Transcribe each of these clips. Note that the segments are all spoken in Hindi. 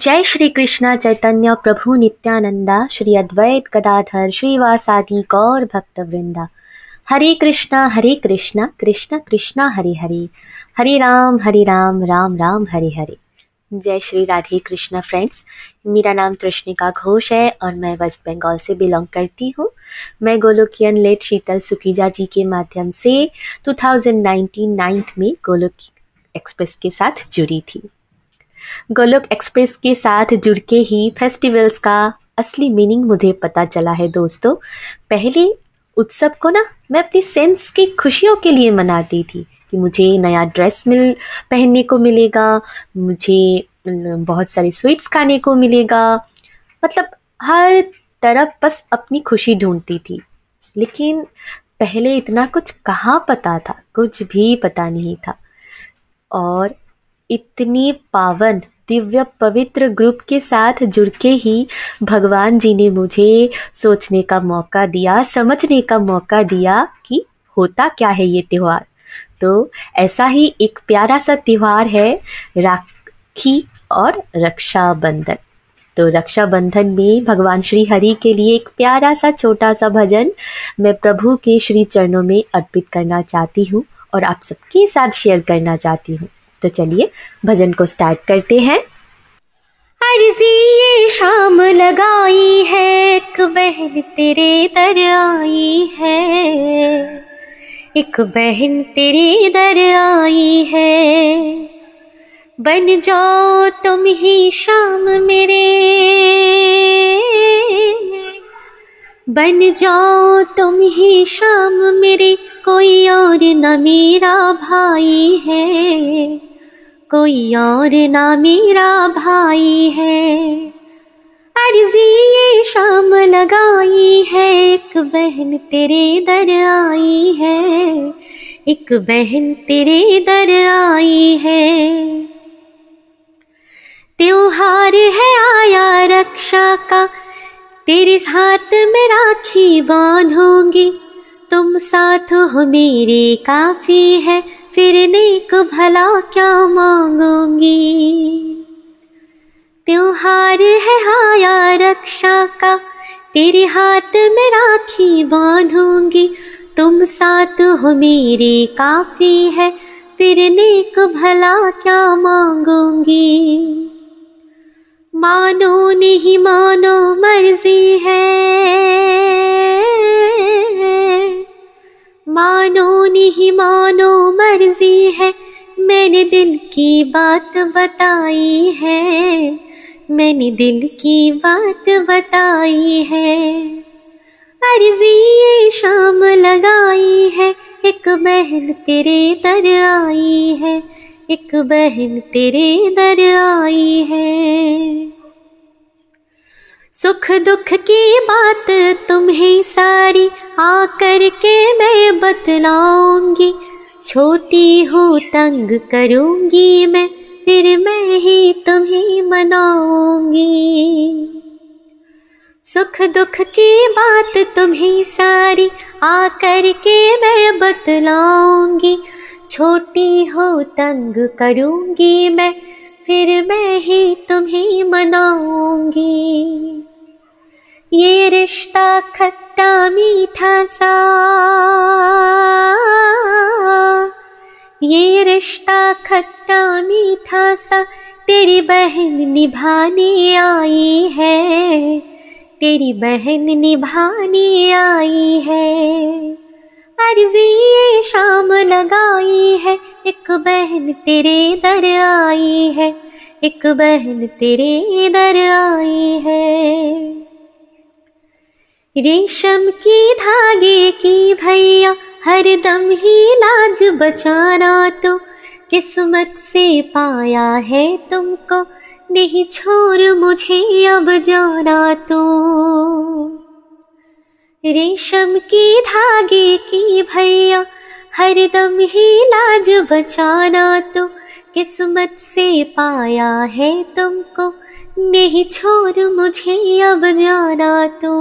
जय श्री कृष्ण, चैतन्य प्रभु नित्यानंदा, श्री अद्वैत गदाधर श्रीवासादि गौर भक्त वृंदा हरे कृष्णा हरे कृष्णा, कृष्ण कृष्णा हरे हरे। हरे राम हरे राम राम राम हरे हरे। जय श्री राधे कृष्णा फ्रेंड्स, मेरा नाम तृष्णिका घोष है और मैं वेस्ट बंगाल से बिलोंग करती हूँ। मैं गोलोकियन लेट शीतल सुकीजा जी के माध्यम से 2019 नाइन्थ में गोलोक एक्सप्रेस के साथ जुड़ी थी। गोलोक एक्सप्रेस के साथ जुड़ के ही फेस्टिवल्स का असली मीनिंग मुझे पता चला है दोस्तों। पहले उत्सव को ना मैं अपनी सेंस की खुशियों के लिए मनाती थी कि मुझे नया ड्रेस मिल, पहनने को मिलेगा, मुझे बहुत सारे स्वीट्स खाने को मिलेगा। मतलब हर तरफ़ बस अपनी खुशी ढूंढती थी। लेकिन पहले इतना कुछ कहाँ पता था? कुछ भी पता नहीं था। और इतनी पावन दिव्य पवित्र ग्रुप के साथ जुड़ के ही भगवान जी ने मुझे सोचने का मौका दिया, समझने का मौका दिया कि होता क्या है ये त्यौहार। तो ऐसा ही एक प्यारा सा त्यौहार है, राखी और रक्षाबंधन। तो रक्षाबंधन में भगवान श्री हरि के लिए एक प्यारा सा छोटा सा भजन मैं प्रभु के श्री चरणों में अर्पित करना चाहती हूँ और आप सबके साथ शेयर करना चाहती हूँ। तो चलिए, भजन को स्टार्ट करते हैं। अर्जी ये शाम लगाई है, एक बहन तेरे दर आई है। एक बहन तेरे दर आई है। बन जाओ तुम ही शाम मेरे। बन जाओ तुम ही शाम मेरे। कोई और न मेरा भाई है। कोई और ना मेरा भाई है। अर्जी ये शाम लगाई है, एक बहन तेरे दर आई है। एक बहन तेरे दर आई है। त्योहार है आया रक्षा का, तेरे हाथ में राखी बांधूँगी। तुम साथ हो मेरे काफ़ी है, फिर नेक भला क्या मांगूँगी? त्योहार है हाया रक्षा का, तेरे हाथ में राखी बांधूँगी। तुम साथ हो मेरे काफ़ी है, फिर नेक भला क्या मांगूँगी? मानो नहीं मानो मर्ज़ी है मानो नहीं, मानो मर्ज़ी है। मैंने दिल की बात बताई है। मैंने दिल की बात बताई है। अर्जी ये शाम लगाई है। एक बहन तेरे दर आई है। एक बहन तेरे दर आई है। सुख दुख की बात तुम्हें सारी आकर के मैं बतलाऊँगी। छोटी हो तंग करूँगी मैं, फिर मैं ही तुम्हें मनाऊँगी। सुख दुख की बात तुम्हें सारी आकर के मैं बतलाऊँगी। छोटी हो तंग करूँगी मैं, फिर मैं ही तुम्हें मनाऊँगी। ये रिश्ता खट्टा मीठा सा। ये रिश्ता खट्टा मीठा सा, तेरी बहन निभाने आई है। तेरी बहन निभाने आई है। अर्जी ये शाम लगाई है, एक बहन तेरे दर आई है। एक बहन तेरे दर आई है। रेशम की धागे की भैया हरदम ही लाज बचाना तो। किस्मत से पाया है तुमको, नहीं छोड़ मुझे अब जाना तो। रेशम की धागे की भैया हरदम ही लाज बचाना तो। किस्मत से पाया है तुमको नहीं छोड़ मुझे अब जाना तो।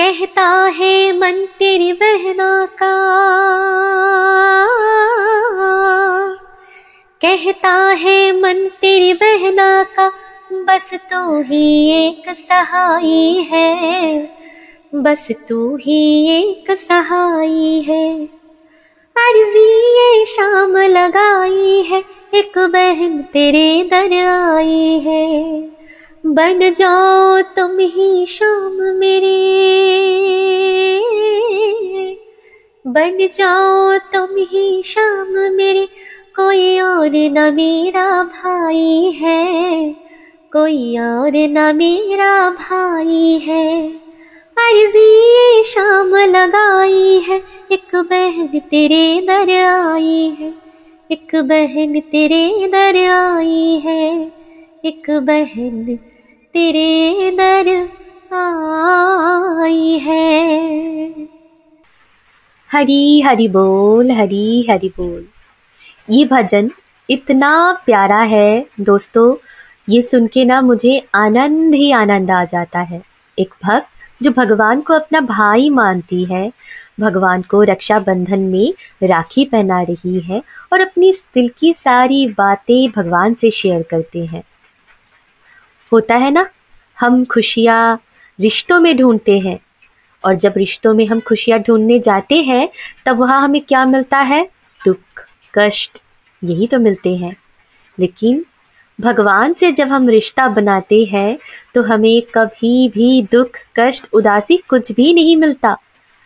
कहता है, मन तेरी बहना का। कहता है, मन तेरी बहना का। बस तू ही एक सहाई है। बस तू ही एक सहाई है। अर्जी ये शाम लगाई है। एक बहन तेरे दर आई है। बन जाओ तुम ही शाम मेरे। बन जाओ तुम ही शाम मेरे। कोई और न मेरा भाई है। कोई और न मेरा भाई है। अर्जी शाम लगाई है। एक बहन तेरे दर आई है। एक बहन तेरे दर आई है, एक बहन तेरे दर आई है। हरी हरी बोल, हरी हरी बोल। ये भजन इतना प्यारा है दोस्तों, ये सुन के ना मुझे आनंद ही आनंद आ जाता है। एक भक्त जो भगवान को अपना भाई मानती है, भगवान को रक्षाबंधन में राखी पहना रही है और अपनी दिल की सारी बातें भगवान से शेयर करते हैं। होता है ना, हम खुशियाँ रिश्तों में ढूंढते हैं और जब रिश्तों में हम खुशियाँ ढूँढने जाते हैं, तब वहाँ हमें क्या मिलता है? दुख, कष्ट, यही तो मिलते हैं। लेकिन भगवान से जब हम रिश्ता बनाते हैं तो हमें कभी भी दुख, कष्ट, उदासी कुछ भी नहीं मिलता।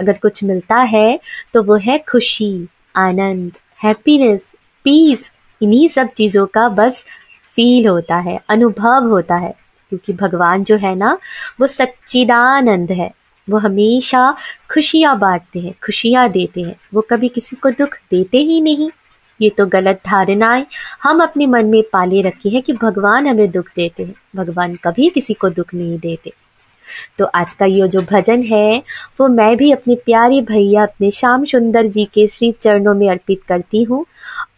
अगर कुछ मिलता है तो वो है खुशी, आनंद हैप्पीनेस पीस इन्हीं सब चीज़ों का बस फील होता है, अनुभव होता है। क्योंकि भगवान जो है ना, वो सच्चिदानंद है। वो हमेशा खुशियाँ बांटते हैं, खुशियाँ देते हैं। वो कभी किसी को दुख देते ही नहीं। ये तो गलत धारणाएँ हम अपने मन में पाले रखी है कि भगवान हमें दुख देते हैं। भगवान कभी किसी को दुख नहीं देते। तो आज का ये जो भजन है, वो मैं भी अपने प्यारे भैया, अपने श्याम सुंदर जी के श्री चरणों में अर्पित करती हूँ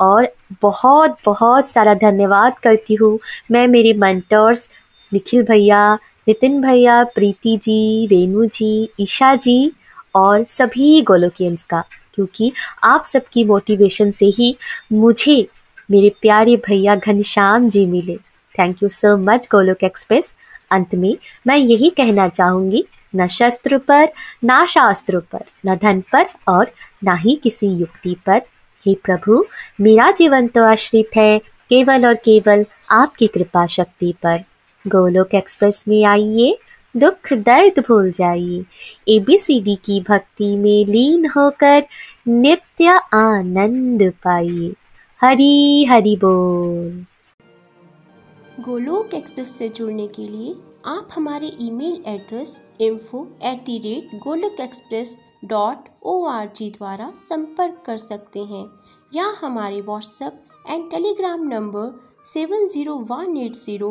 और बहुत बहुत सारा धन्यवाद करती हूँ। मैं, मेरे मंटर्स निखिल भैया, नितिन भैया, प्रीति जी, रेणु जी, ईशा जी और सभी गोलोकियंस का क्योंकि आप सबकी मोटिवेशन से ही मुझे, मेरे प्यारे भैया घनश्याम जी मिले। Thank you so much Golok express अंत में मैं यही कहना चाहूँगी, न शस्त्र पर, ना शास्त्र पर, न धन पर और ना ही किसी युक्ति पर। हे प्रभु, मेरा जीवन तो आश्रित है, केवल और केवल आपकी कृपा शक्ति पर। गोलोक एक्सप्रेस में आइए। दुख दर्द भूल जाइए। एबीसीडी की भक्ति में लीन होकर नित्य आनंद पाइए। हरी हरि बोल। गोलोक एक्सप्रेस से जुड़ने के लिए आप हमारे email address info at the rate Golok express dot O R G द्वारा संपर्क कर सकते हैं। या हमारे WhatsApp and Telegram number seven zero one eight zero